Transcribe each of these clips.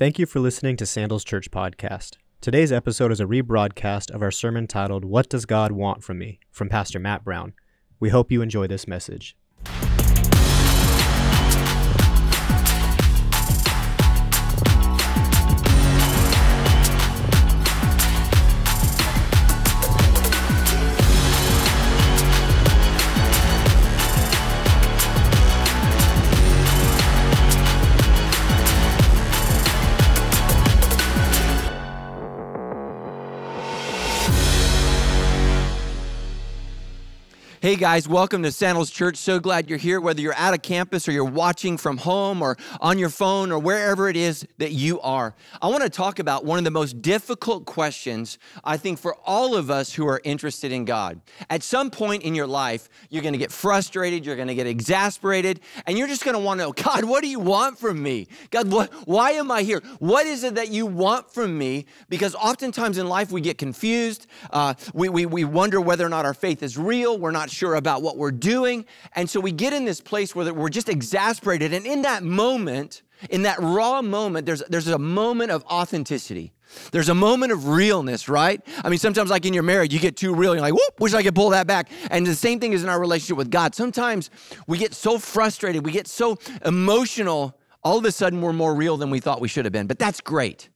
Thank you for listening to Sandals Church Podcast. Today's episode is a rebroadcast of our sermon titled, What Does God Want From Me? from Pastor Matt Brown. We hope you enjoy this message. Hey guys, welcome to Sandals Church. So glad you're here, whether you're at a campus or you're watching from home or on your phone or wherever it is that you are. I want to talk about one of the most difficult questions, I think, for all of us who are interested in God. At some point in your life, you're going to get frustrated, you're going to get exasperated, and you're just going to want to know, God, what do you want from me? God, what, why am I here? What is it that you want from me? Because oftentimes in life we get confused. Uh, we, we, we wonder whether or not our faith is real. We're not sure about what we're doing. And so we get in this place where we're just exasperated. And in that moment, in that raw moment, there's, there's a moment of authenticity. There's a moment of realness, right? I mean, sometimes, like in your marriage, you get too real. You're like, whoop, wish I could pull that back. And the same thing is in our relationship with God. Sometimes we get so frustrated, we get so emotional, all of a sudden we're more real than we thought we should have been. But that's great.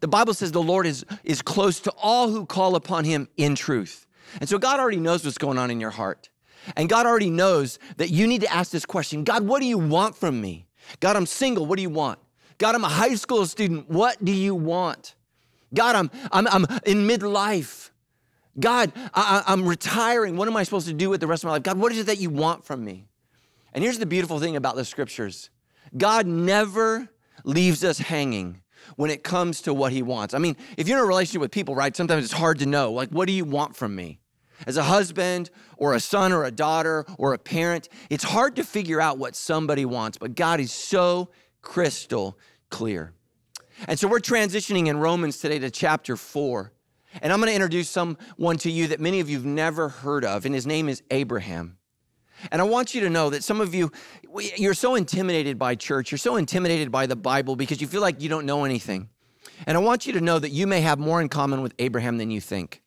The Bible says the Lord is, is close to all who call upon him in truth. And so God already knows what's going on in your heart. And God already knows that you need to ask this question God, what do you want from me? God, I'm single. What do you want? God, I'm a high school student. What do you want? God, I'm, I'm, I'm in midlife. God, I, I'm retiring. What am I supposed to do with the rest of my life? God, what is it that you want from me? And here's the beautiful thing about the scriptures God never leaves us hanging when it comes to what he wants. I mean, if you're in a relationship with people, right, sometimes it's hard to know, like, what do you want from me? As a husband or a son or a daughter or a parent, it's hard to figure out what somebody wants, but God is so crystal clear. And so we're transitioning in Romans today to chapter four. And I'm going to introduce someone to you that many of you have never heard of, and his name is Abraham. And I want you to know that some of you, you're so intimidated by church, you're so intimidated by the Bible because you feel like you don't know anything. And I want you to know that you may have more in common with Abraham than you think.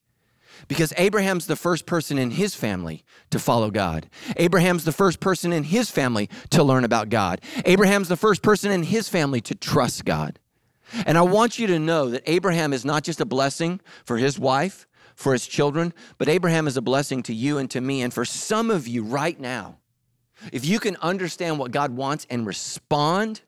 Because Abraham's the first person in his family to follow God. Abraham's the first person in his family to learn about God. Abraham's the first person in his family to trust God. And I want you to know that Abraham is not just a blessing for his wife, for his children, but Abraham is a blessing to you and to me. And for some of you right now, if you can understand what God wants and respond,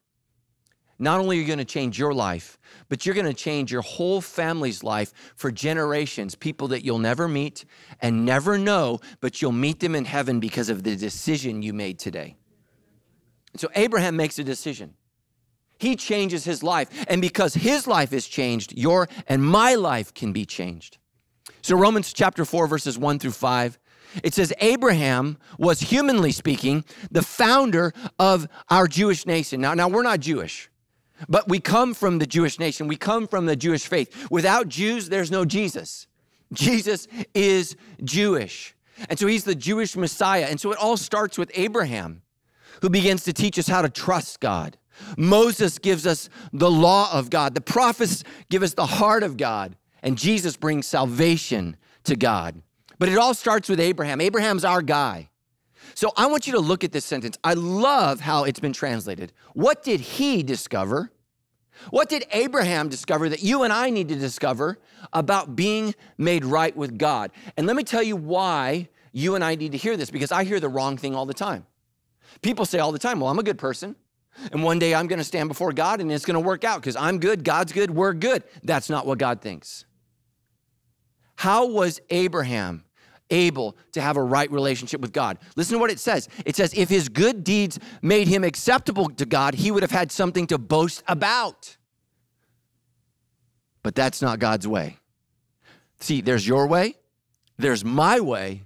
not only are you going to change your life, but you're going to change your whole family's life for generations, people that you'll never meet and never know, but you'll meet them in heaven because of the decision you made today. So Abraham makes a decision. He changes his life. And because his life is changed, your and my life can be changed. So, Romans chapter 4, verses 1 through 5, it says, Abraham was, humanly speaking, the founder of our Jewish nation. Now, now we're not Jewish, but we come from the Jewish nation. We come from the Jewish faith. Without Jews, there's no Jesus. Jesus is Jewish. And so he's the Jewish Messiah. And so it all starts with Abraham, who begins to teach us how to trust God. Moses gives us the law of God. The prophets give us the heart of God and Jesus brings salvation to God. But it all starts with Abraham. Abraham's our guy. So I want you to look at this sentence. I love how it's been translated. What did he discover? What did Abraham discover that you and I need to discover about being made right with God? And let me tell you why you and I need to hear this because I hear the wrong thing all the time. People say all the time, Well, I'm a good person. And one day I'm going to stand before God and it's going to work out because I'm good, God's good, we're good. That's not what God thinks. How was Abraham able to have a right relationship with God? Listen to what it says. It says, if his good deeds made him acceptable to God, he would have had something to boast about. But that's not God's way. See, there's your way, there's my way,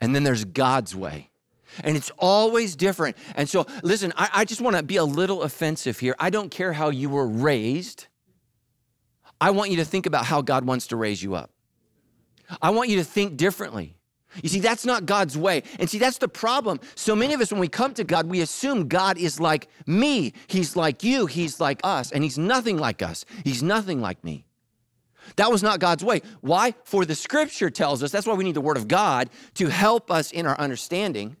and then there's God's way. And it's always different. And so, listen, I, I just want to be a little offensive here. I don't care how you were raised. I want you to think about how God wants to raise you up. I want you to think differently. You see, that's not God's way. And see, that's the problem. So many of us, when we come to God, we assume God is like me. He's like you. He's like us. And He's nothing like us. He's nothing like me. That was not God's way. Why? For the scripture tells us, that's why we need the Word of God to help us in our understanding.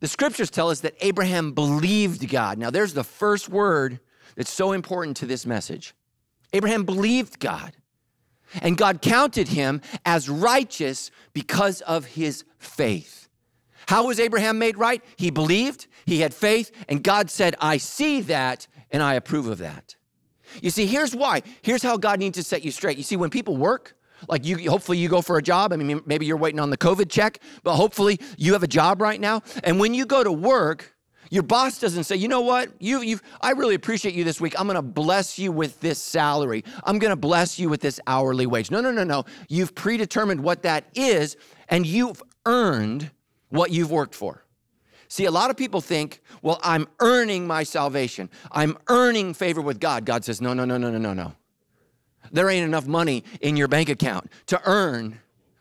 The scriptures tell us that Abraham believed God. Now, there's the first word that's so important to this message. Abraham believed God, and God counted him as righteous because of his faith. How was Abraham made right? He believed, he had faith, and God said, I see that and I approve of that. You see, here's why. Here's how God needs to set you straight. You see, when people work, like you hopefully you go for a job i mean maybe you're waiting on the covid check but hopefully you have a job right now and when you go to work your boss doesn't say you know what you you i really appreciate you this week i'm going to bless you with this salary i'm going to bless you with this hourly wage no no no no you've predetermined what that is and you've earned what you've worked for See, a lot of people think, well, I'm earning my salvation. I'm earning favor with God. God says, no, no, no, no, no, no, no. There ain't enough money in your bank account to earn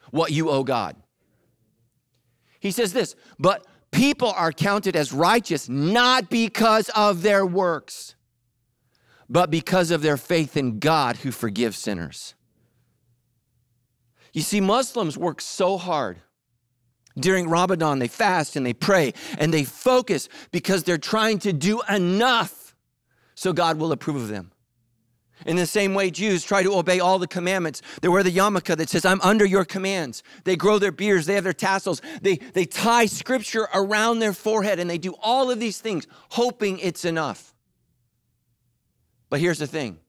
what you owe God. He says this, but people are counted as righteous not because of their works, but because of their faith in God who forgives sinners. You see, Muslims work so hard during Ramadan, they fast and they pray and they focus because they're trying to do enough so God will approve of them. In the same way, Jews try to obey all the commandments. They wear the yarmulke that says, I'm under your commands. They grow their beards, they have their tassels, they, they tie scripture around their forehead, and they do all of these things, hoping it's enough. But here's the thing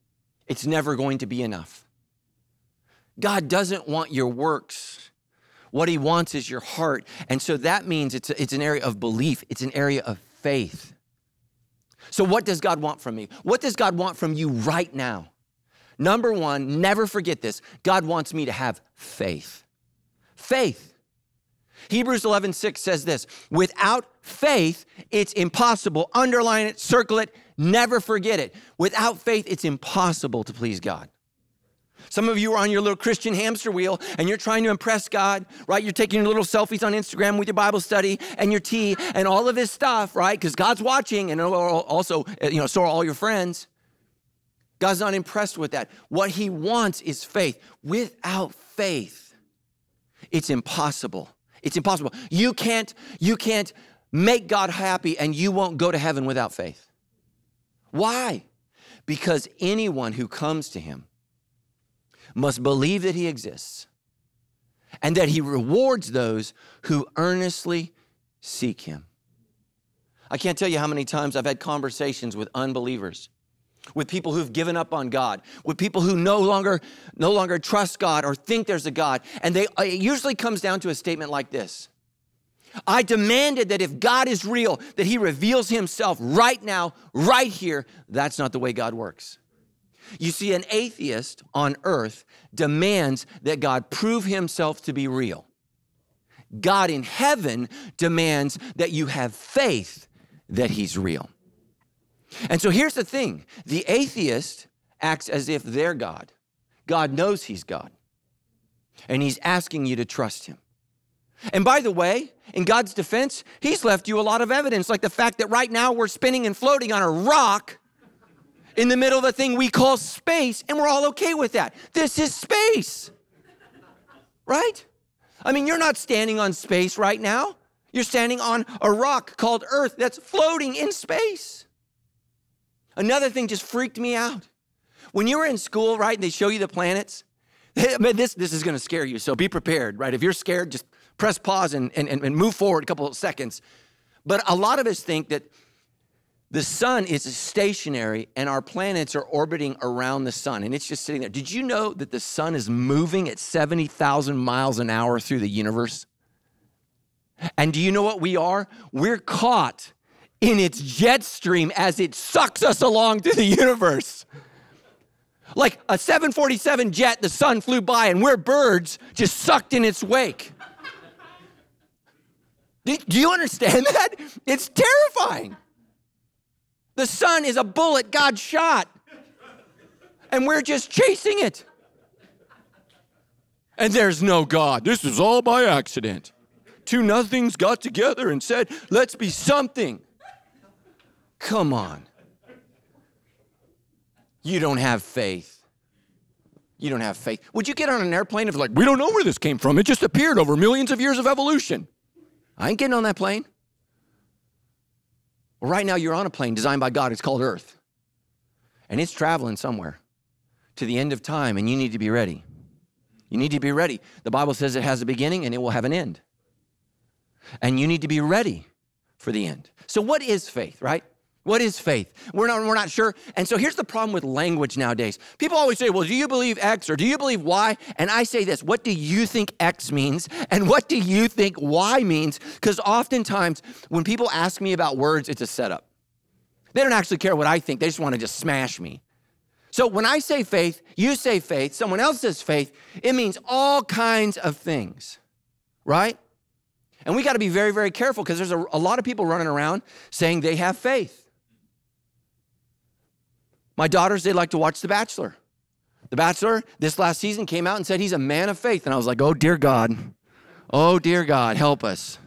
it's never going to be enough. God doesn't want your works. What he wants is your heart. And so that means it's, it's an area of belief, it's an area of faith. So, what does God want from me? What does God want from you right now? Number one, never forget this God wants me to have faith. Faith. Hebrews 11, 6 says this without faith, it's impossible. Underline it, circle it, never forget it. Without faith, it's impossible to please God. Some of you are on your little Christian hamster wheel and you're trying to impress God, right? You're taking your little selfies on Instagram with your Bible study and your tea and all of this stuff, right? Because God's watching and also, eh, you know, so are all your friends. God's not impressed with that. What he wants is faith. Without faith, it's impossible. It's impossible. You can't, you can't make God happy and you won't go to heaven without faith. Why? Because anyone who comes to him must believe that he exists and that he rewards those who earnestly seek him. I can't tell you how many times I've had conversations with unbelievers, with people who've given up on God, with people who no longer no longer trust God or think there's a God, and they it usually comes down to a statement like this. I demanded that if God is real, that he reveals himself right now, right here. That's not the way God works. You see, an atheist on earth demands that God prove himself to be real. God in heaven demands that you have faith that he's real. And so here's the thing the atheist acts as if they're God. God knows he's God, and he's asking you to trust him. And by the way, in God's defense, he's left you a lot of evidence, like the fact that right now we're spinning and floating on a rock in the middle of a thing we call space, and we're all okay with that. This is space, right? I mean, you're not standing on space right now. You're standing on a rock called Earth that's floating in space. Another thing just freaked me out. When you were in school, right, and they show you the planets, this, this is to scare you, so be prepared, right? If you're scared, just press pause and, and, and move forward a couple of seconds. But a lot of us think that the sun is stationary and our planets are orbiting around the sun and it's just sitting there. Did you know that the sun is moving at 70,000 miles an hour through the universe? And do you know what we are? We're caught in its jet stream as it sucks us along through the universe. Like a 747 jet, the sun flew by and we're birds just sucked in its wake. Do you understand that? It's terrifying. The sun is a bullet God shot, and we're just chasing it. And there's no God. This is all by accident. Two nothings got together and said, let's be something. Come on. You don't have faith. You don't have faith. Would you get on an airplane if, like, we don't know where this came from? It just appeared over millions of years of evolution. I ain't getting on that plane. Well, right now, you're on a plane designed by God. It's called Earth. And it's traveling somewhere to the end of time, and you need to be ready. You need to be ready. The Bible says it has a beginning and it will have an end. And you need to be ready for the end. So, what is faith, right? What is faith? We're not, we're not sure. And so here's the problem with language nowadays. People always say, well, do you believe X or do you believe Y? And I say this what do you think X means? And what do you think Y means? Because oftentimes when people ask me about words, it's a setup. They don't actually care what I think, they just want to just smash me. So when I say faith, you say faith, someone else says faith, it means all kinds of things, right? And we got to be very, very careful because there's a, a lot of people running around saying they have faith. My daughters, they like to watch The Bachelor. The Bachelor, this last season, came out and said he's a man of faith. And I was like, oh, dear God. Oh, dear God, help us.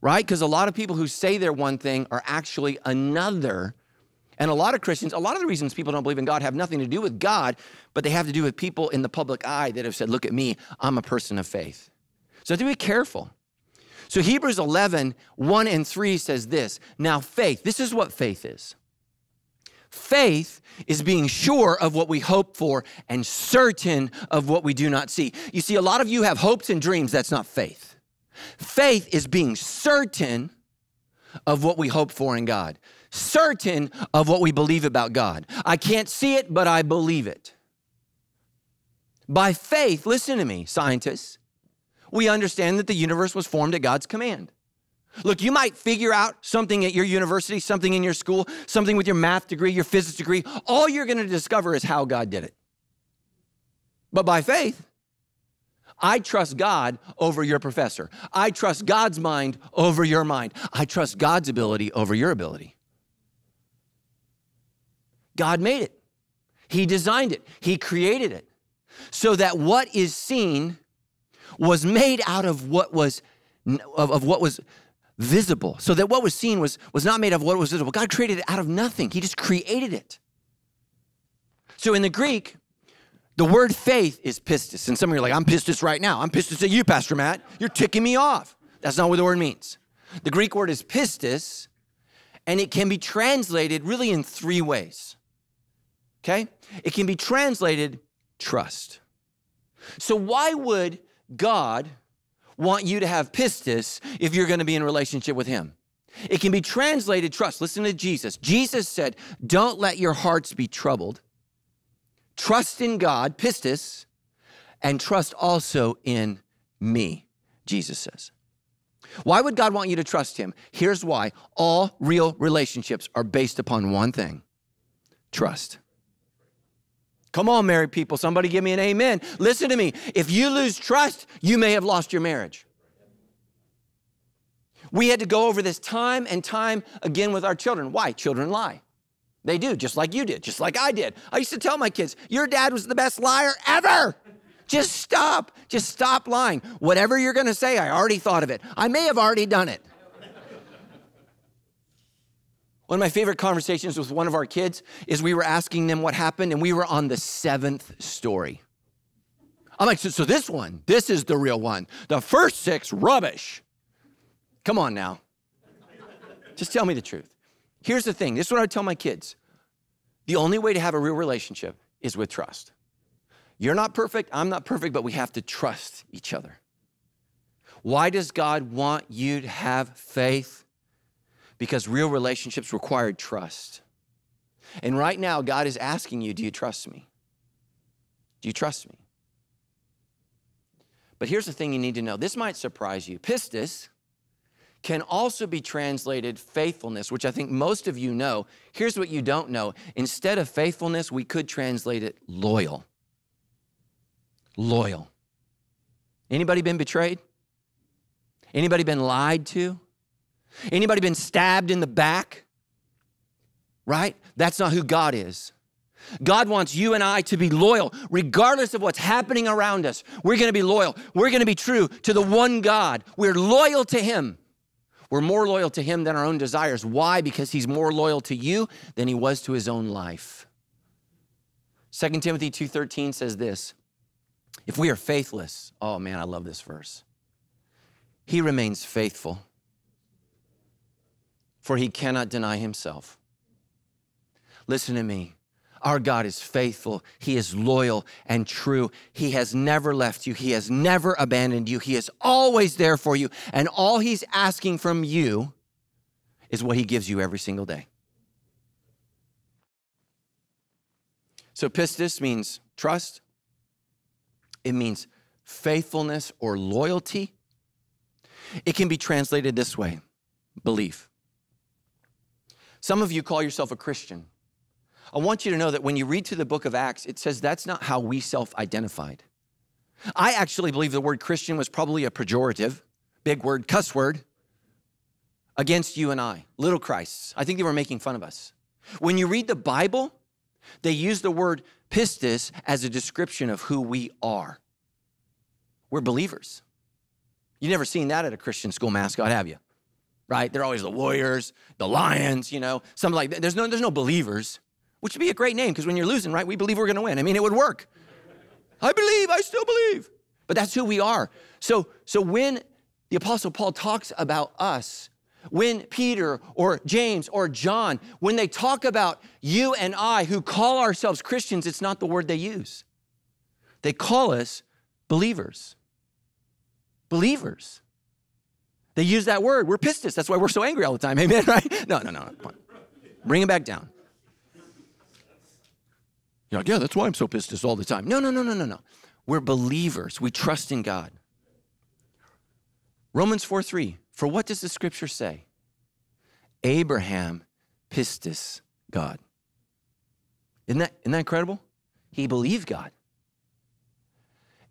Right? Because a lot of people who say they're one thing are actually another. And a lot of Christians, a lot of the reasons people don't believe in God have nothing to do with God, but they have to do with people in the public eye that have said, look at me, I'm a person of faith. So have to be careful. So Hebrews 11, 1 and 3 says this. Now, faith, this is what faith is. Faith is being sure of what we hope for and certain of what we do not see. You see, a lot of you have hopes and dreams. That's not faith. Faith is being certain of what we hope for in God, certain of what we believe about God. I can't see it, but I believe it. By faith, listen to me, scientists, we understand that the universe was formed at God's command. Look, you might figure out something at your university, something in your school, something with your math degree, your physics degree. All you're going to discover is how God did it. But by faith, I trust God over your professor. I trust God's mind over your mind. I trust God's ability over your ability. God made it, He designed it, He created it so that what is seen was made out of what was of, of what was visible. So that what was seen was, was not made of what was visible. God created it out of nothing, He just created it. So in the Greek, the word faith is pistis. And some of you are like, I'm pistis right now. I'm pistis at you, Pastor Matt. You're ticking me off. That's not what the word means. The Greek word is pistis, and it can be translated really in three ways. Okay? It can be translated trust. So, why would God want you to have pistis if you're going to be in relationship with him. It can be translated trust. Listen to Jesus. Jesus said, Don't let your hearts be troubled. Trust in God, pistis, and trust also in me, Jesus says. Why would God want you to trust him? Here's why all real relationships are based upon one thing trust. Come on, married people. Somebody give me an amen. Listen to me. If you lose trust, you may have lost your marriage. We had to go over this time and time again with our children. Why? Children lie. They do, just like you did, just like I did. I used to tell my kids, Your dad was the best liar ever. Just stop. Just stop lying. Whatever you're going to say, I already thought of it. I may have already done it. One of my favorite conversations with one of our kids is we were asking them what happened, and we were on the seventh story. I'm like, so, so this one, this is the real one. The first six, rubbish. Come on now. Just tell me the truth. Here's the thing this is what I tell my kids the only way to have a real relationship is with trust. You're not perfect, I'm not perfect, but we have to trust each other. Why does God want you to have faith? Because real relationships require trust. And right now, God is asking you, do you trust me? Do you trust me? But here's the thing you need to know this might surprise you. Pistis can also be translated faithfulness, which I think most of you know. Here's what you don't know. Instead of faithfulness, we could translate it loyal. Loyal. Anybody been betrayed? Anybody been lied to? Anybody been stabbed in the back? Right? That's not who God is. God wants you and I to be loyal, regardless of what's happening around us. We're going to be loyal. We're going to be true to the one God. We're loyal to Him. We're more loyal to Him than our own desires. Why? Because He's more loyal to you than He was to His own life. 2 Timothy 2:13 says this. If we are faithless, oh man, I love this verse. He remains faithful, for he cannot deny himself. Listen to me. Our God is faithful. He is loyal and true. He has never left you. He has never abandoned you. He is always there for you. And all He's asking from you is what He gives you every single day. So, pistis means trust, it means faithfulness or loyalty. It can be translated this way belief. Some of you call yourself a Christian. I want you to know that when you read through the book of Acts, it says that's not how we self identified. I actually believe the word Christian was probably a pejorative, big word, cuss word, against you and I, little Christs. I think they were making fun of us. When you read the Bible, they use the word pistis as a description of who we are. We're believers. You never seen that at a Christian school mascot, have you? Right? They're always the warriors, the lions, you know, something like that. There's no, there's no believers which would be a great name because when you're losing, right, we believe we're going to win. I mean, it would work. I believe, I still believe. But that's who we are. So, so when the Apostle Paul talks about us, when Peter or James or John, when they talk about you and I who call ourselves Christians, it's not the word they use. They call us believers. Believers. They use that word. We're pistis. That's why we're so angry all the time. Amen, right? No, no, no. no. Bring it back down. You're like, yeah, that's why I'm so pistis all the time. No, no, no, no, no, no. We're believers. We trust in God. Romans 4 3. For what does the scripture say? Abraham pistis God. Isn't that, isn't that incredible? He believed God.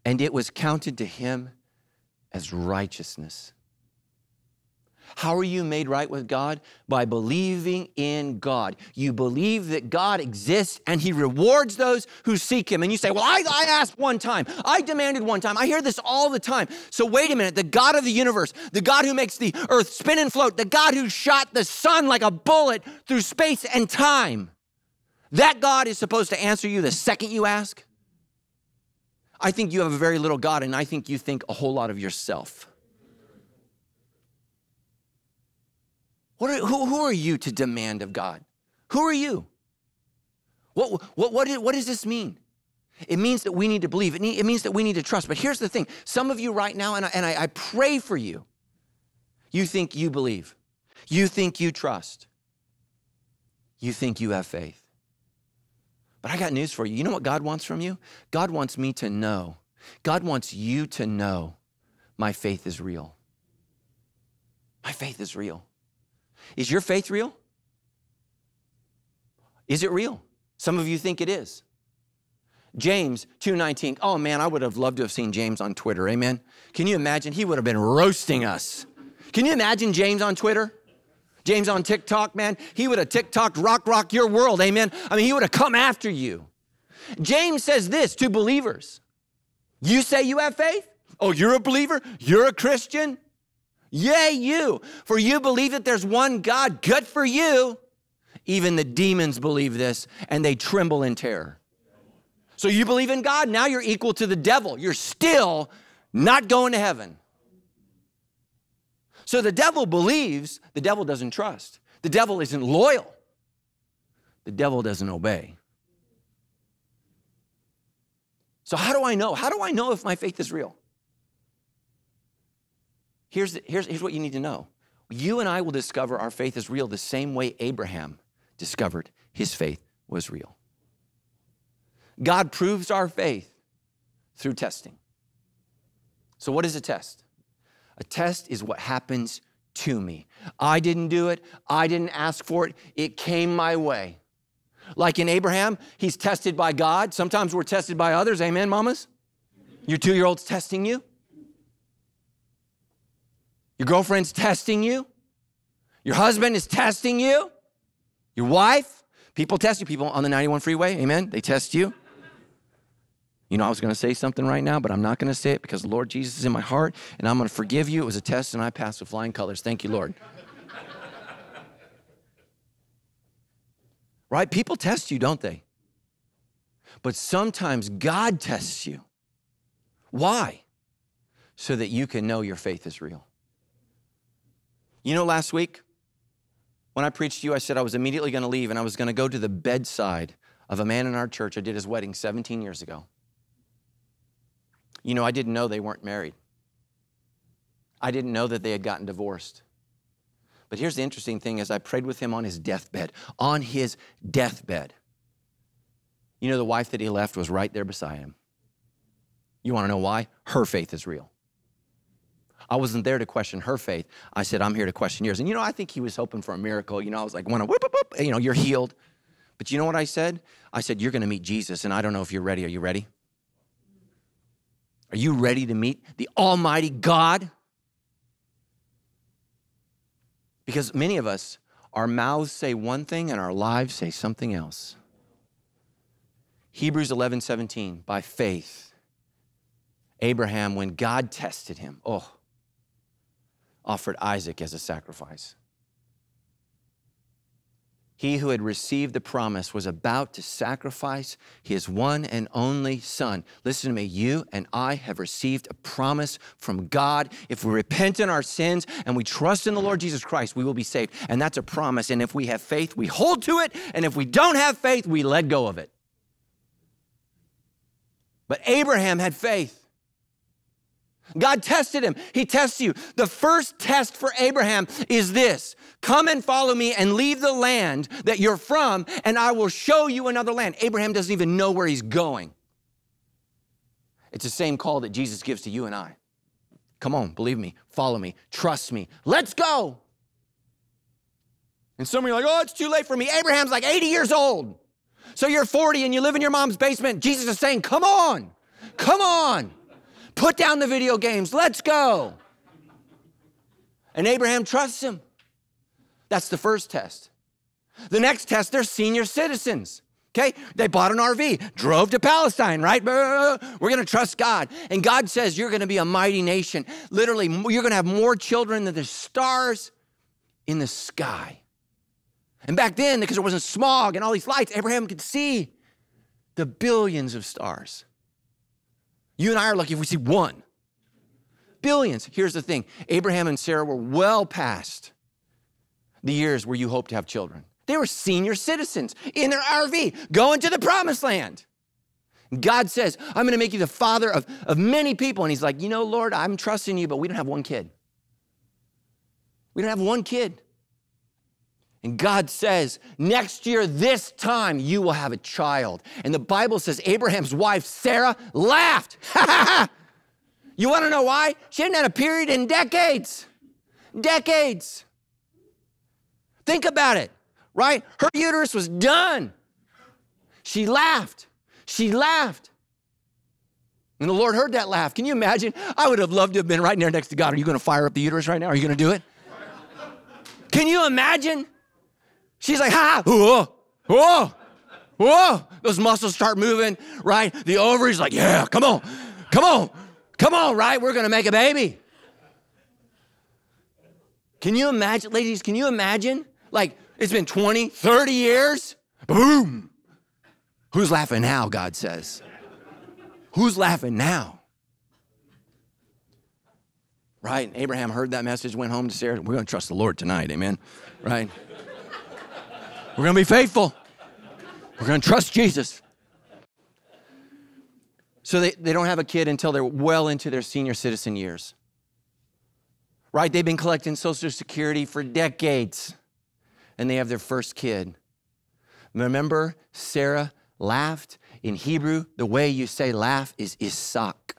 And it was counted to him as righteousness. How are you made right with God? By believing in God. You believe that God exists and He rewards those who seek Him. And you say, Well, I, I asked one time, I demanded one time. I hear this all the time. So wait a minute. The God of the universe, the God who makes the earth spin and float, the God who shot the sun like a bullet through space and time, that God is supposed to answer you the second you ask? I think you have a very little God, and I think you think a whole lot of yourself. What are, who, who are you to demand of God? Who are you? What, what, what, what does this mean? It means that we need to believe. It, need, it means that we need to trust. But here's the thing some of you right now, and, I, and I, I pray for you, you think you believe, you think you trust, you think you have faith. But I got news for you. You know what God wants from you? God wants me to know. God wants you to know my faith is real. My faith is real. Is your faith real? Is it real? Some of you think it is. James 2:19. Oh man, I would have loved to have seen James on Twitter. Amen. Can you imagine? He would have been roasting us. Can you imagine James on Twitter? James on TikTok, man. He would have TikToked rock rock your world. Amen. I mean, he would have come after you. James says this to believers. You say you have faith? Oh, you're a believer? You're a Christian? Yay, you! For you believe that there's one God. Good for you. Even the demons believe this and they tremble in terror. So you believe in God, now you're equal to the devil. You're still not going to heaven. So the devil believes, the devil doesn't trust. The devil isn't loyal. The devil doesn't obey. So, how do I know? How do I know if my faith is real? Here's, here's, here's what you need to know you and I will discover our faith is real the same way Abraham discovered his faith was real. God proves our faith through testing. So, what is a test? A test is what happens to me. I didn't do it, I didn't ask for it, it came my way. Like in Abraham, he's tested by God. Sometimes we're tested by others. Amen, mamas? Your two year old's testing you. Your girlfriend's testing you. Your husband is testing you. Your wife. People test you, people on the 91 freeway, amen? They test you. You know, I was going to say something right now, but I'm not going to say it because the Lord Jesus is in my heart and I'm going to forgive you. It was a test and I passed with flying colors. Thank you, Lord. right? People test you, don't they? But sometimes God tests you. Why? So that you can know your faith is real. You know, last week when I preached to you, I said I was immediately going to leave and I was going to go to the bedside of a man in our church. I did his wedding 17 years ago. You know, I didn't know they weren't married. I didn't know that they had gotten divorced. But here's the interesting thing as I prayed with him on his deathbed, on his deathbed. You know, the wife that he left was right there beside him. You want to know why? Her faith is real. I wasn't there to question her faith. I said, I'm here to question yours. And you know, I think he was hoping for a miracle. You know, I was like, want to whoop, whoop, whoop, you know, you're healed. But you know what I said? I said, You're going to meet Jesus, and I don't know if you're ready. Are you ready? Are you ready to meet the Almighty God? Because many of us, our mouths say one thing and our lives say something else. Hebrews 11 17, by faith, Abraham, when God tested him, oh, offered Isaac as a sacrifice. He who had received the promise was about to sacrifice his one and only son. Listen to me, you and I have received a promise from God. If we repent in our sins and we trust in the Lord Jesus Christ, we will be saved. And that's a promise. And if we have faith, we hold to it. And if we don't have faith, we let go of it. But Abraham had faith. God tested him. He tests you. The first test for Abraham is this Come and follow me and leave the land that you're from, and I will show you another land. Abraham doesn't even know where he's going. It's the same call that Jesus gives to you and I. Come on, believe me, follow me, trust me. Let's go. And some of you are like, oh, it's too late for me. Abraham's like 80 years old. So you're 40 and you live in your mom's basement. Jesus is saying, come on, come on. Put down the video games. Let's go. And Abraham trusts him. That's the first test. The next test, they're senior citizens. Okay, they bought an RV, drove to Palestine, right? We're gonna trust God. And God says, You're gonna be a mighty nation. Literally, you're gonna have more children than the stars in the sky. And back then, because there wasn't smog and all these lights, Abraham could see the billions of stars. You and I are lucky if we see one. Billions. Here's the thing Abraham and Sarah were well past the years where you hope to have children. They were senior citizens in their RV going to the promised land. God says, I'm going to make you the father of, of many people. And he's like, You know, Lord, I'm trusting you, but we don't have one kid. We don't have one kid. And God says, next year, this time, you will have a child. And the Bible says Abraham's wife, Sarah, laughed. you want to know why? She hadn't had a period in decades. Decades. Think about it, right? Her uterus was done. She laughed. She laughed. And the Lord heard that laugh. Can you imagine? I would have loved to have been right there next to God. Are you going to fire up the uterus right now? Are you going to do it? Can you imagine? She's like, ha, whoa, whoa, whoa. Those muscles start moving, right? The ovaries like, yeah, come on, come on, come on, right? We're gonna make a baby. Can you imagine, ladies, can you imagine? Like, it's been 20, 30 years, boom. Who's laughing now, God says? Who's laughing now? Right? Abraham heard that message, went home to Sarah. We're going to trust the Lord tonight, amen? Right? We're going to be faithful. We're going to trust Jesus. So they, they don't have a kid until they're well into their senior citizen years. Right? They've been collecting Social Security for decades and they have their first kid. Remember, Sarah laughed. In Hebrew, the way you say laugh is Isaac.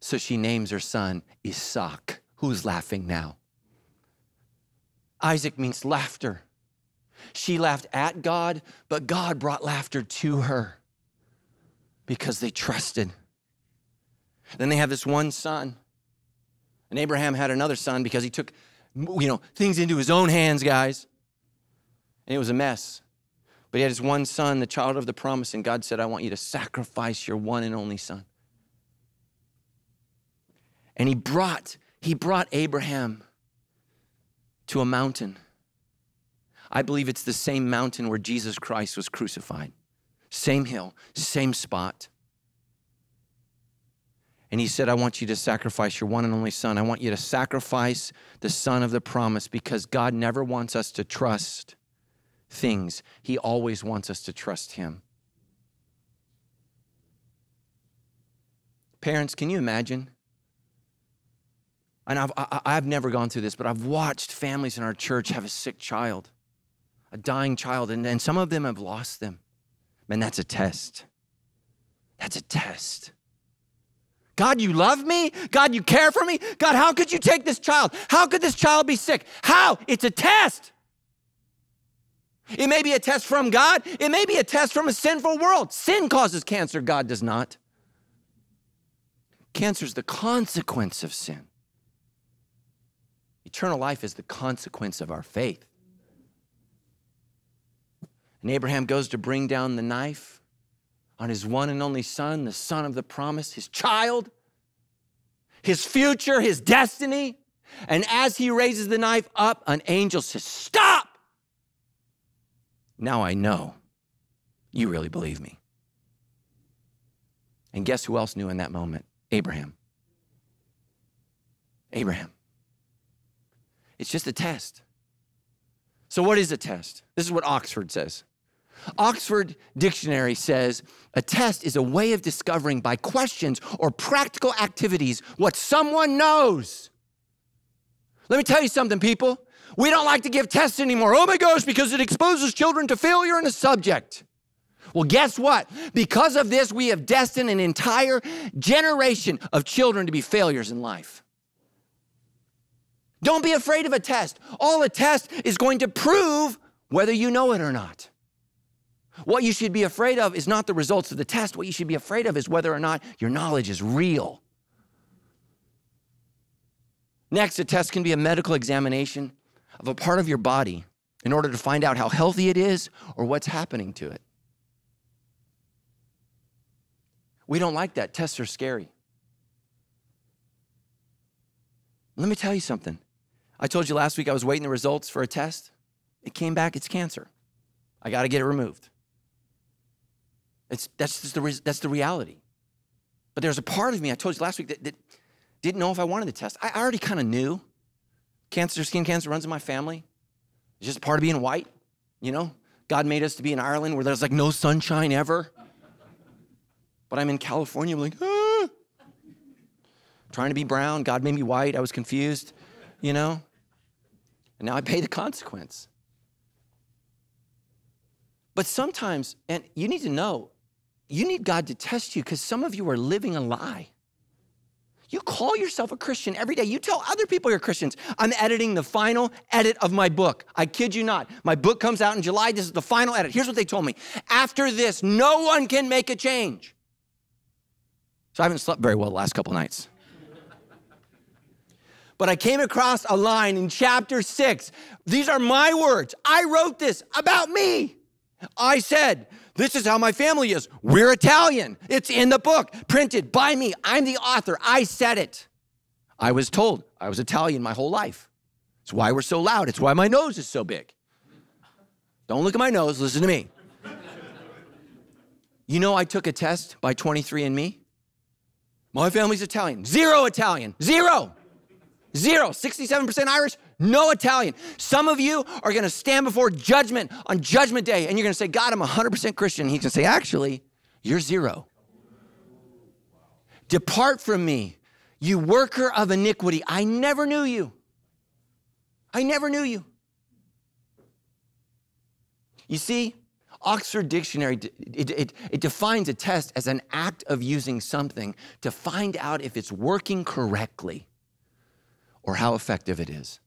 So she names her son Isaac. Who's laughing now? Isaac means laughter. She laughed at God, but God brought laughter to her because they trusted. Then they have this one son. And Abraham had another son because he took you know things into his own hands, guys. and it was a mess. But he had his one son, the child of the promise, and God said, I want you to sacrifice your one and only son. And he brought, he brought Abraham to a mountain. I believe it's the same mountain where Jesus Christ was crucified. Same hill, same spot. And he said, I want you to sacrifice your one and only son. I want you to sacrifice the son of the promise because God never wants us to trust things, He always wants us to trust Him. Parents, can you imagine? And I've, I, I've never gone through this, but I've watched families in our church have a sick child, a dying child, and, and some of them have lost them. Man, that's a test. That's a test. God, you love me? God, you care for me? God, how could you take this child? How could this child be sick? How? It's a test. It may be a test from God, it may be a test from a sinful world. Sin causes cancer, God does not. Cancer is the consequence of sin. Eternal life is the consequence of our faith. And Abraham goes to bring down the knife on his one and only son, the son of the promise, his child, his future, his destiny. And as he raises the knife up, an angel says, Stop! Now I know you really believe me. And guess who else knew in that moment? Abraham. Abraham. It's just a test. So, what is a test? This is what Oxford says. Oxford Dictionary says a test is a way of discovering by questions or practical activities what someone knows. Let me tell you something, people. We don't like to give tests anymore. Oh my gosh, because it exposes children to failure in a subject. Well, guess what? Because of this, we have destined an entire generation of children to be failures in life. Don't be afraid of a test. All a test is going to prove whether you know it or not. What you should be afraid of is not the results of the test. What you should be afraid of is whether or not your knowledge is real. Next, a test can be a medical examination of a part of your body in order to find out how healthy it is or what's happening to it. We don't like that. Tests are scary. Let me tell you something. I told you last week I was waiting the results for a test. It came back, it's cancer. I got to get it removed. It's, that's, just the, that's the reality. But there's a part of me, I told you last week, that, that didn't know if I wanted the test. I already kind of knew. Cancer, skin cancer runs in my family. It's just part of being white, you know? God made us to be in Ireland where there's like no sunshine ever. But I'm in California, I'm like, ah. Trying to be brown, God made me white, I was confused, you know? And now I pay the consequence. But sometimes, and you need to know, you need God to test you because some of you are living a lie. You call yourself a Christian every day. You tell other people you're Christians. I'm editing the final edit of my book. I kid you not. My book comes out in July. This is the final edit. Here's what they told me After this, no one can make a change. So I haven't slept very well the last couple nights. But I came across a line in chapter six. These are my words. I wrote this about me. I said, this is how my family is. We're Italian. It's in the book, printed by me. I'm the author. I said it. I was told I was Italian my whole life. It's why we're so loud. It's why my nose is so big. Don't look at my nose, listen to me. You know, I took a test by 23andMe. My family's Italian. Zero Italian. Zero. Zero. 67% Irish, no Italian. Some of you are going to stand before judgment on Judgment Day and you're going to say, God, I'm 100% Christian. He's going to say, actually, you're zero. Depart from me, you worker of iniquity. I never knew you. I never knew you. You see, Oxford Dictionary, it, it, it, defines a test as an act of using something to find out if it's working correctly or how effective it is.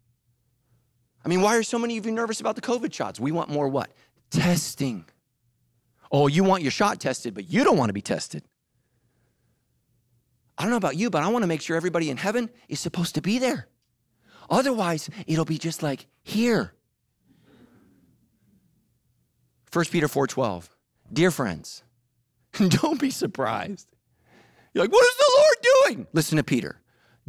I mean, why are so many of you nervous about the COVID shots? We want more what? Testing. Oh, you want your shot tested, but you don't want to be tested. I don't know about you, but I want to make sure everybody in heaven is supposed to be there. Otherwise, it'll be just like here. 1 Peter 4:12. Dear friends, don't be surprised. You're like, what is the Lord doing? Listen to Peter.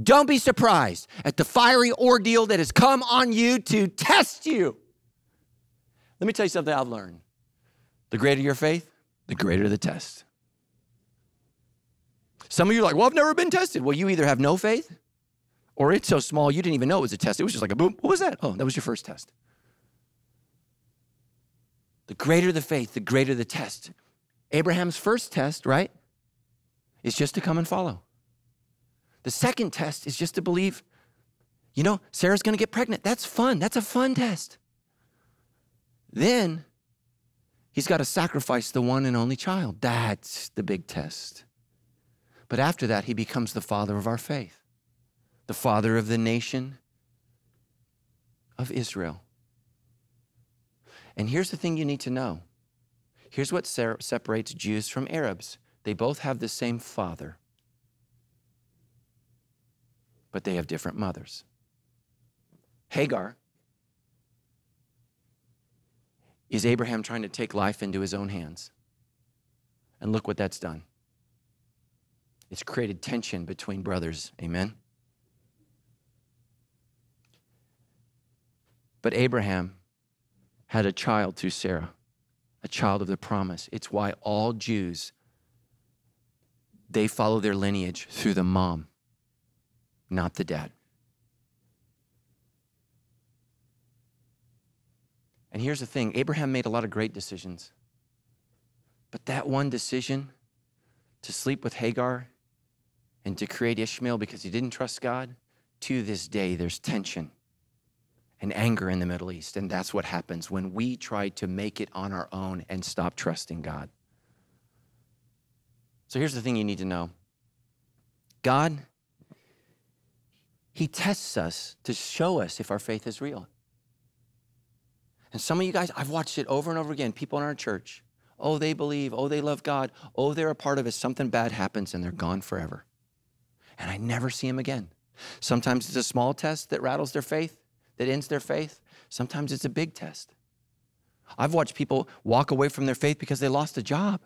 Don't be surprised at the fiery ordeal that has come on you to test you. Let me tell you something I've learned. The greater your faith, the greater the test. Some of you are like, well, I've never been tested. Well, you either have no faith or it's so small you didn't even know it was a test. It was just like a boom. What was that? Oh, that was your first test. The greater the faith, the greater the test. Abraham's first test, right, is just to come and follow. The second test is just to believe, you know, Sarah's gonna get pregnant. That's fun. That's a fun test. Then he's got to sacrifice the one and only child. That's the big test. But after that, he becomes the father of our faith, the father of the nation of Israel. And here's the thing you need to know here's what separates Jews from Arabs they both have the same father, but they have different mothers. Hagar is Abraham trying to take life into his own hands. And look what that's done. It's created tension between brothers. Amen? But Abraham had a child through Sarah, a child of the promise. It's why all Jews they follow their lineage through the mom, not the dead. And here's the thing Abraham made a lot of great decisions. But that one decision to sleep with Hagar and to create Ishmael because he didn't trust God, to this day, there's tension and anger in the Middle East. And that's what happens when we try to make it on our own and stop trusting God. So here's the thing you need to know God, He tests us to show us if our faith is real. And some of you guys, I've watched it over and over again. People in our church, oh, they believe, oh, they love God, oh, they're a part of it. Something bad happens and they're gone forever. And I never see them again. Sometimes it's a small test that rattles their faith, that ends their faith. Sometimes it's a big test. I've watched people walk away from their faith because they lost a job.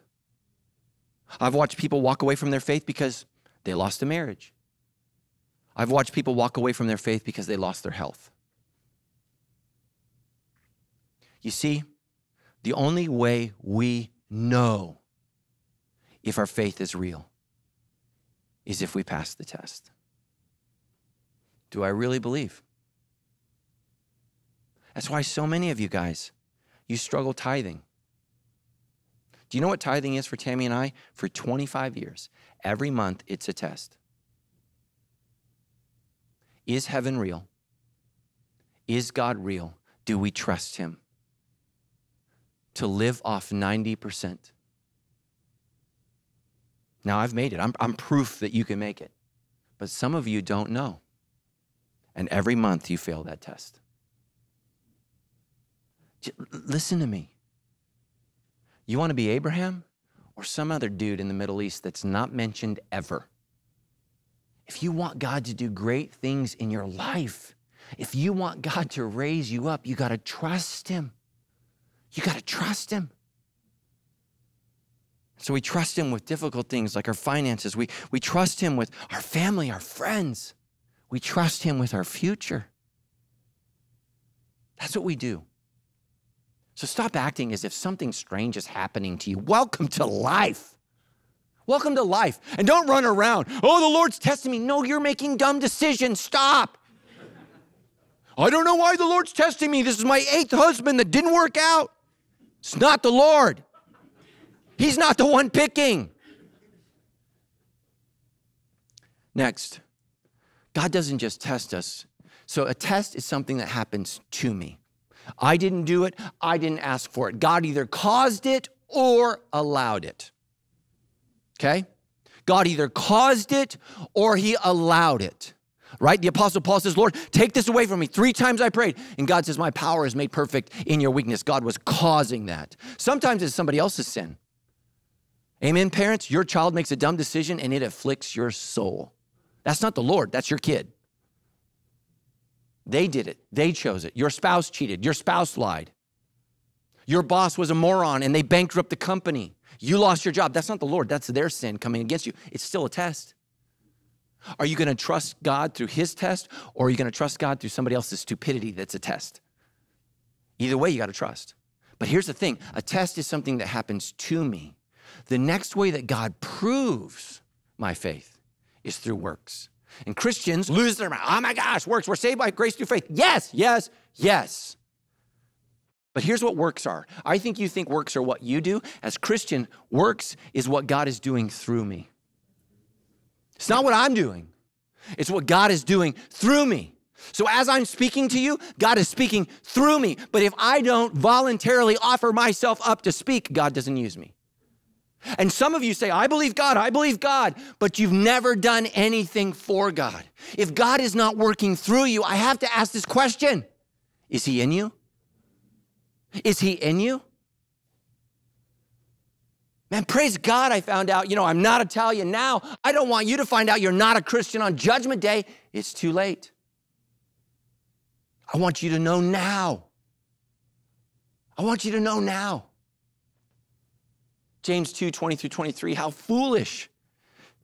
I've watched people walk away from their faith because they lost a marriage. I've watched people walk away from their faith because they lost their health. You see, the only way we know if our faith is real is if we pass the test. Do I really believe? That's why so many of you guys, you struggle tithing. Do you know what tithing is for Tammy and I? For 25 years, every month it's a test. Is heaven real? Is God real? Do we trust Him? to live off 90%. Now, I've made it. I'm, I'm proof that you can make it. But some of you don't know. And every month you fail that test. Listen to me. You want to be Abraham or some other dude in the Middle East that's not mentioned ever? If you want God to do great things in your life, if you want God to raise you up, you got to trust Him. You got to trust Him. So we trust Him with difficult things like our finances. We, we trust Him with our family, our friends. We trust Him with our future. That's what we do. So stop acting as if something strange is happening to you. Welcome to life. Welcome to life. And don't run around. Oh, the Lord's testing me. No, you're making dumb decisions. Stop. I don't know why the Lord's testing me. This is my eighth husband that didn't work out. It's not the Lord. He's not the one picking. Next, God doesn't just test us. So a test is something that happens to me. I didn't do it, I didn't ask for it. God either caused it or allowed it. Okay? God either caused it or he allowed it right? The Apostle Paul says, Lord, take this away from me. Three times I prayed. And God says, My power is made perfect in your weakness. God was causing that. Sometimes it's somebody else's sin. Amen, parents? Your child makes a dumb decision and it afflicts your soul. That's not the Lord, that's your kid. They did it, they chose it. Your spouse cheated, your spouse lied. Your boss was a moron and they bankrupt the company. You lost your job. That's not the Lord, that's their sin coming against you. It's still a test. Are you going to trust God through his test or are you going to trust God through somebody else's stupidity that's a test? Either way, you got to trust. But here's the thing a test is something that happens to me. The next way that God proves my faith is through works. And Christians lose their mind. Oh my gosh, works. We're saved by grace through faith. Yes, yes, yes. But here's what works are. I think you think works are what you do. As Christian, works is what God is doing through me. It's not what I'm doing, it's what God is doing through me. So as I'm speaking to you, God is speaking through me. But if I don't voluntarily offer myself up to speak, God doesn't use me. And some of you say, I believe God, I believe God, but you've never done anything for God. If God is not working through you, I have to ask this question Is He in you? Is he in you? Man, praise God, I found out, you know, I'm not Italian now. I don't want you to find out you're not a Christian on Judgment Day. It's too late. I want you to know now. I want you to know now. James 2 20 through 23, how foolish.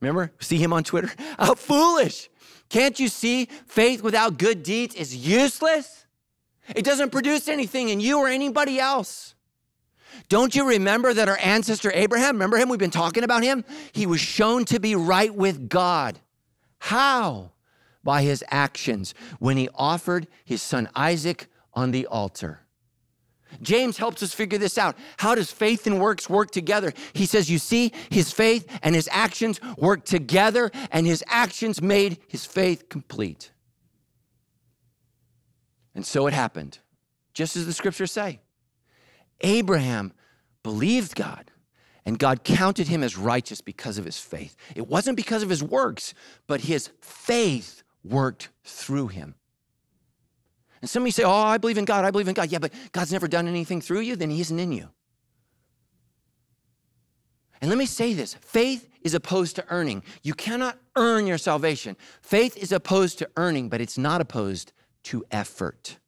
Remember, see him on Twitter? How foolish. Can't you see faith without good deeds is useless? It doesn't produce anything in you or anybody else. Don't you remember that our ancestor Abraham, remember him? We've been talking about him. He was shown to be right with God. How? By his actions when he offered his son Isaac on the altar. James helps us figure this out. How does faith and works work together? He says, You see, his faith and his actions work together, and his actions made his faith complete. And so it happened, just as the scriptures say. Abraham believed God, and God counted him as righteous because of his faith. It wasn't because of his works, but his faith worked through him. And some of you say, Oh, I believe in God, I believe in God. Yeah, but God's never done anything through you, then he isn't in you. And let me say this faith is opposed to earning. You cannot earn your salvation. Faith is opposed to earning, but it's not opposed to effort.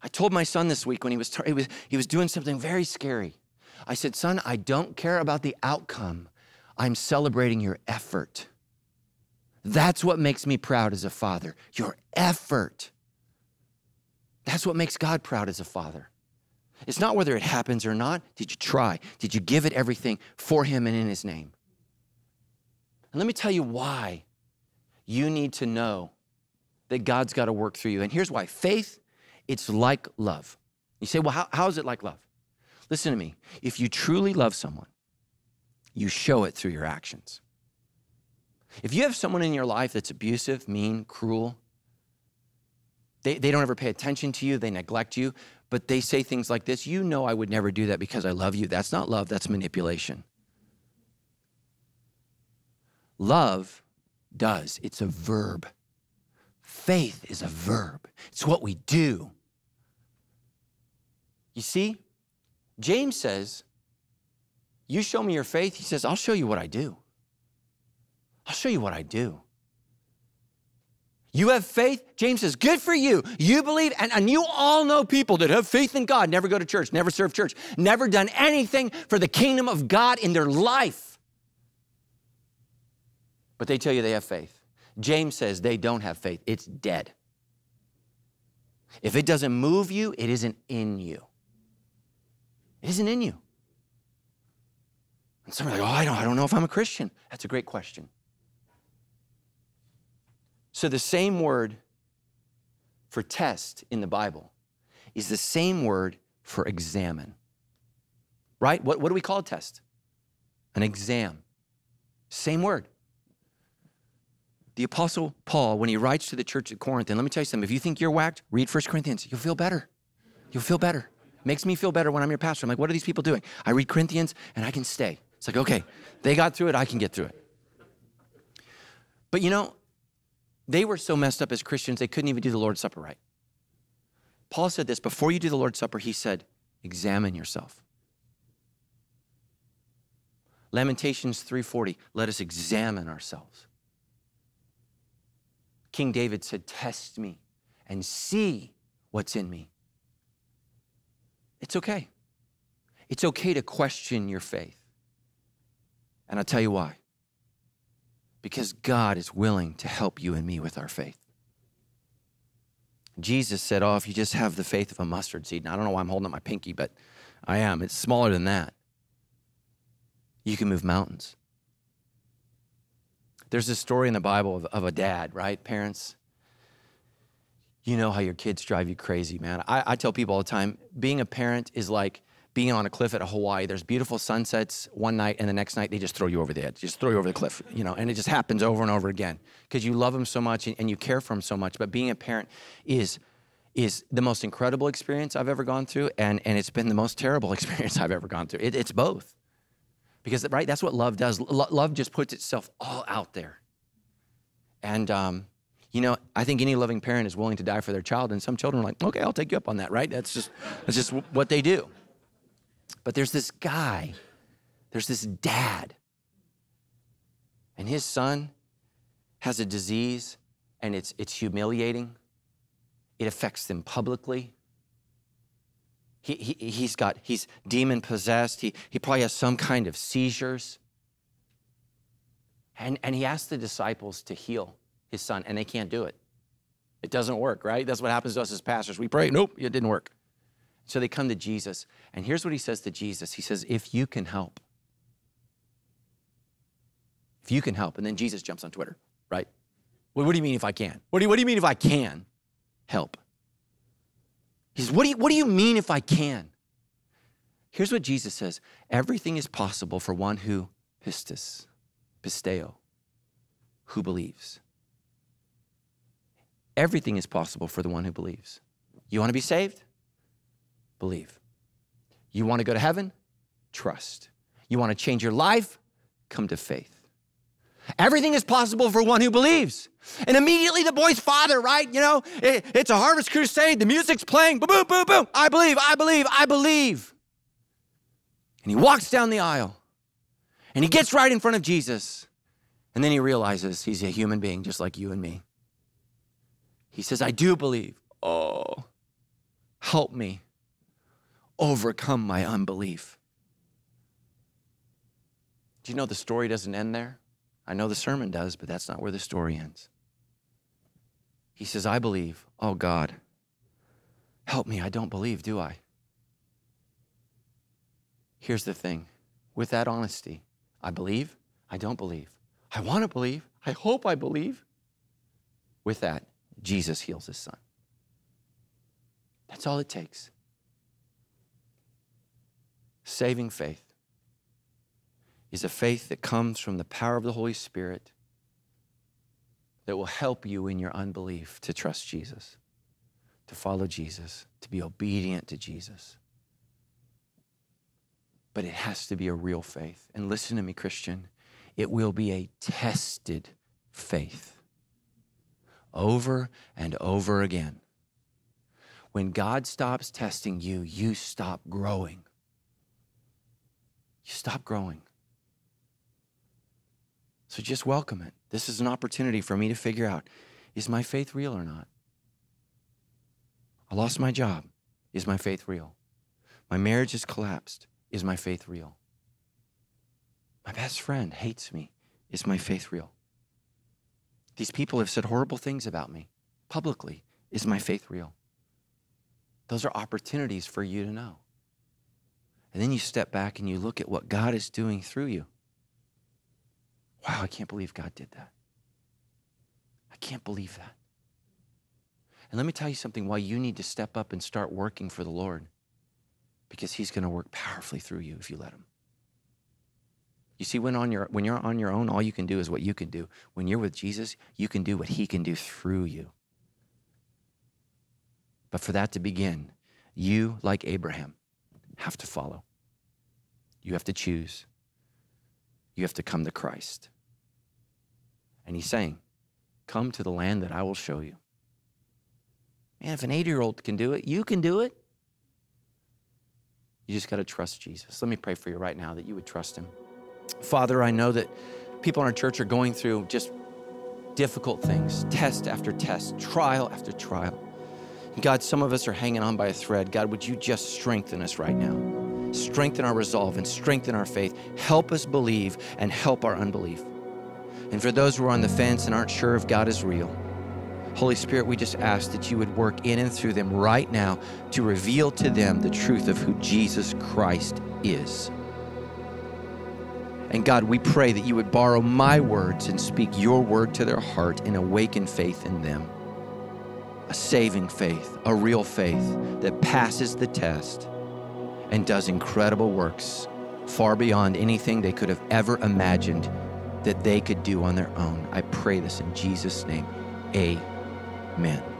I told my son this week when he was, he was, he was doing something very scary. I said, Son, I don't care about the outcome. I'm celebrating your effort. That's what makes me proud as a father, your effort. That's what makes God proud as a father. It's not whether it happens or not. Did you try? Did you give it everything for Him and in His name? And let me tell you why you need to know that God's got to work through you. And here's why faith, it's like love. You say, well, how, how is it like love? Listen to me. If you truly love someone, you show it through your actions. If you have someone in your life that's abusive, mean, cruel, they, they don't ever pay attention to you, they neglect you, but they say things like this You know, I would never do that because I love you. That's not love, that's manipulation. Love does, it's a verb. Faith is a verb, it's what we do. You see, James says, You show me your faith. He says, I'll show you what I do. I'll show you what I do. You have faith? James says, Good for you. You believe, and, and you all know people that have faith in God, never go to church, never serve church, never done anything for the kingdom of God in their life but they tell you they have faith. James says they don't have faith, it's dead. If it doesn't move you, it isn't in you. It isn't in you. And some are like, oh, I don't, I don't know if I'm a Christian. That's a great question. So the same word for test in the Bible is the same word for examine. Right? What, what do we call a test? An exam. Same word the Apostle Paul, when he writes to the church at Corinth, and let me tell you something, if you think you're whacked, read 1 Corinthians. You'll feel better. You'll feel better. Makes me feel better when I'm your pastor. I'm like, what are these people doing? I read Corinthians and I can stay. It's like, okay, they got through it, I can get through it. But you know, they were so messed up as Christians, they couldn't even do the Lord's Supper right. Paul said this before you do the Lord's Supper, he said, examine yourself. Lamentations 3:40, let us examine ourselves. King David said, Test me and see what's in me. It's okay. It's okay to question your faith. And I'll tell you why. Because God is willing to help you and me with our faith. Jesus said, Oh, if you just have the faith of a mustard seed. Now, I don't know why I'm holding up my pinky, but I am. It's smaller than that. You can move mountains. There's this story in the Bible of, of a dad, right? Parents, you know how your kids drive you crazy, man. I, I tell people all the time being a parent is like being on a cliff at Hawaii. There's beautiful sunsets one night, and the next night they just throw you over the edge, just throw you over the cliff, you know, and it just happens over and over again because you love them so much and, you care for them so much. But being a parent is is the most incredible experience I've ever gone through, and, and it's been the most terrible experience I've ever gone through. It, it's both. Because, right, that's what love does. Lo- love just puts itself all out there. And, um, you know, I think any loving parent is willing to die for their child, and some children are like, okay, I'll take you up on that, right? That's just, that's just what they do. But there's this guy, there's this dad, and his son has a disease, and it's, it's humiliating it affects them publicly. He, he, he's got, he's demon possessed. He, he probably has some kind of seizures. And, and he asked the disciples to heal his son, and they can't do it. It doesn't work, right? That's what happens to us as pastors. We pray, nope, it didn't work. So they come to Jesus, and here's what he says to Jesus He says, If you can help, if you can help. And then Jesus jumps on Twitter, right? What do you mean if I can? What do you, what do you mean if I can? help. He says, what do, you, what do you mean if I can? Here's what Jesus says everything is possible for one who pistis, pisteo, who believes. Everything is possible for the one who believes. You want to be saved? Believe. You want to go to heaven? Trust. You want to change your life? Come to faith. Everything is possible for one who believes. And immediately the boy's father, right? You know, it, it's a harvest crusade. The music's playing. Boom, boom, boom, boom. I believe, I believe, I believe. And he walks down the aisle and he gets right in front of Jesus. And then he realizes he's a human being just like you and me. He says, I do believe. Oh, help me overcome my unbelief. Do you know the story doesn't end there? I know the sermon does, but that's not where the story ends. He says, I believe. Oh, God, help me. I don't believe, do I? Here's the thing with that honesty, I believe, I don't believe. I want to believe, I hope I believe. With that, Jesus heals his son. That's all it takes. Saving faith is a faith that comes from the power of the Holy Spirit that will help you in your unbelief to trust Jesus, to follow Jesus, to be obedient to Jesus. But it has to be a real faith. And listen to me, Christian, it will be a tested faith over and over again. When God stops testing you, you stop growing. You stop growing. So just welcome it. This is an opportunity for me to figure out is my faith real or not? I lost my job. Is my faith real? My marriage has collapsed. Is my faith real? My best friend hates me. Is my faith real? These people have said horrible things about me publicly. Is my faith real? Those are opportunities for you to know. And then you step back and you look at what God is doing through you. Wow, I can't believe God did that. I can't believe that. And let me tell you something why you need to step up and start working for the Lord. Because he's going to work powerfully through you if you let him. You see, when, on your, when you're on your own, all you can do is what you can do. When you're with Jesus, you can do what he can do through you. But for that to begin, you, like Abraham, have to follow. You have to choose. You have to come to Christ. And he's saying, Come to the land that I will show you. Man, if an 80 year old can do it, you can do it. You just got to trust Jesus. Let me pray for you right now that you would trust him. Father, I know that people in our church are going through just difficult things, test after test, trial after trial. God, some of us are hanging on by a thread. God, would you just strengthen us right now? Strengthen our resolve and strengthen our faith. Help us believe and help our unbelief. And for those who are on the fence and aren't sure if God is real, Holy Spirit, we just ask that you would work in and through them right now to reveal to them the truth of who Jesus Christ is. And God, we pray that you would borrow my words and speak your word to their heart and awaken faith in them. A saving faith, a real faith that passes the test and does incredible works far beyond anything they could have ever imagined that they could do on their own. I pray this in Jesus' name. Amen.